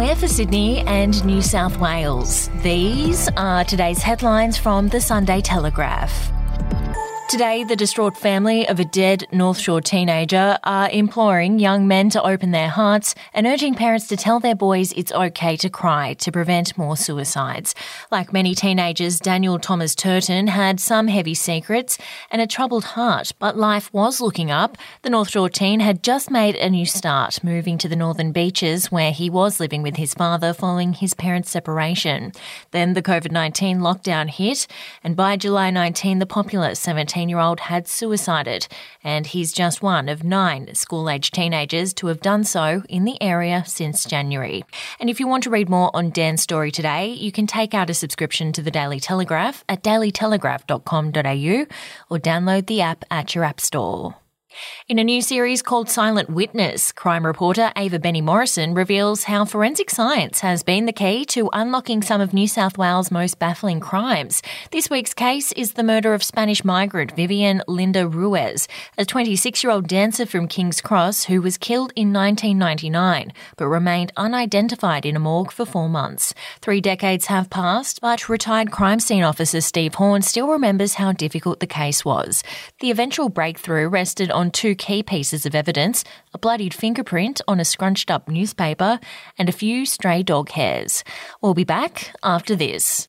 We're for Sydney and New South Wales. These are today's headlines from the Sunday Telegraph. Today, the distraught family of a dead North Shore teenager are imploring young men to open their hearts and urging parents to tell their boys it's okay to cry to prevent more suicides. Like many teenagers, Daniel Thomas Turton had some heavy secrets and a troubled heart, but life was looking up. The North Shore teen had just made a new start, moving to the northern beaches where he was living with his father following his parents' separation. Then the COVID 19 lockdown hit, and by July 19, the popular 17 year old had suicided, and he's just one of nine school age teenagers to have done so in the area since January. And if you want to read more on Dan's story today, you can take out a subscription to the Daily Telegraph at dailytelegraph.com.au or download the app at your app store. In a new series called Silent Witness, crime reporter Ava Benny Morrison reveals how forensic science has been the key to unlocking some of New South Wales' most baffling crimes. This week's case is the murder of Spanish migrant Vivian Linda Ruiz, a 26 year old dancer from King's Cross who was killed in 1999 but remained unidentified in a morgue for four months. Three decades have passed, but retired crime scene officer Steve Horn still remembers how difficult the case was. The eventual breakthrough rested on two key pieces of evidence a bloodied fingerprint on a scrunched up newspaper and a few stray dog hairs. We'll be back after this.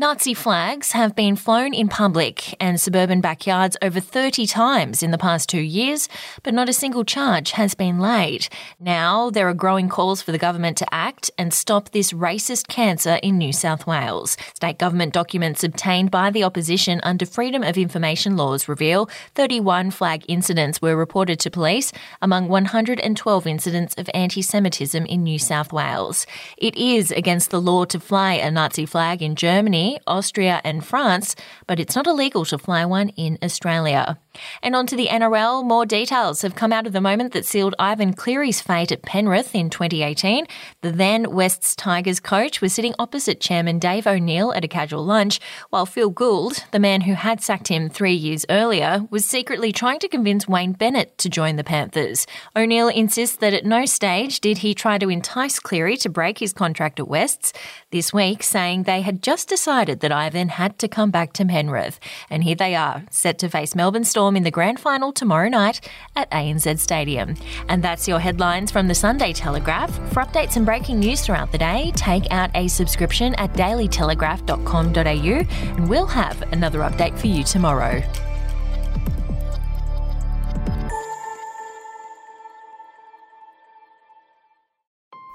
Nazi flags have been flown in public and suburban backyards over 30 times in the past two years, but not a single charge has been laid. Now, there are growing calls for the government to act and stop this racist cancer in New South Wales. State government documents obtained by the opposition under Freedom of Information laws reveal 31 flag incidents were reported to police among 112 incidents of anti Semitism in New South Wales. It is against the law to fly a Nazi flag in Germany, Austria, and France, but it's not illegal to fly one in Australia. And on to the NRL. More details have come out of the moment that sealed Ivan Cleary's fate at Penrith in 2018. The then Wests Tigers coach was sitting opposite chairman Dave O'Neill at a casual lunch, while Phil Gould, the man who had sacked him three years earlier, was secretly trying to convince Wayne Bennett to join the Panthers. O'Neill insists that at no stage did he try to entice Cleary to break his contract at Wests this week, saying they had just decided that Ivan had to come back to Penrith. And here they are, set to face Melbourne Storm in the grand final tomorrow night at ANZ Stadium. And that's your headlines from the Sunday Telegraph. For updates and breaking news throughout the day, take out a subscription at dailytelegraph.com.au and we'll have another update for you tomorrow.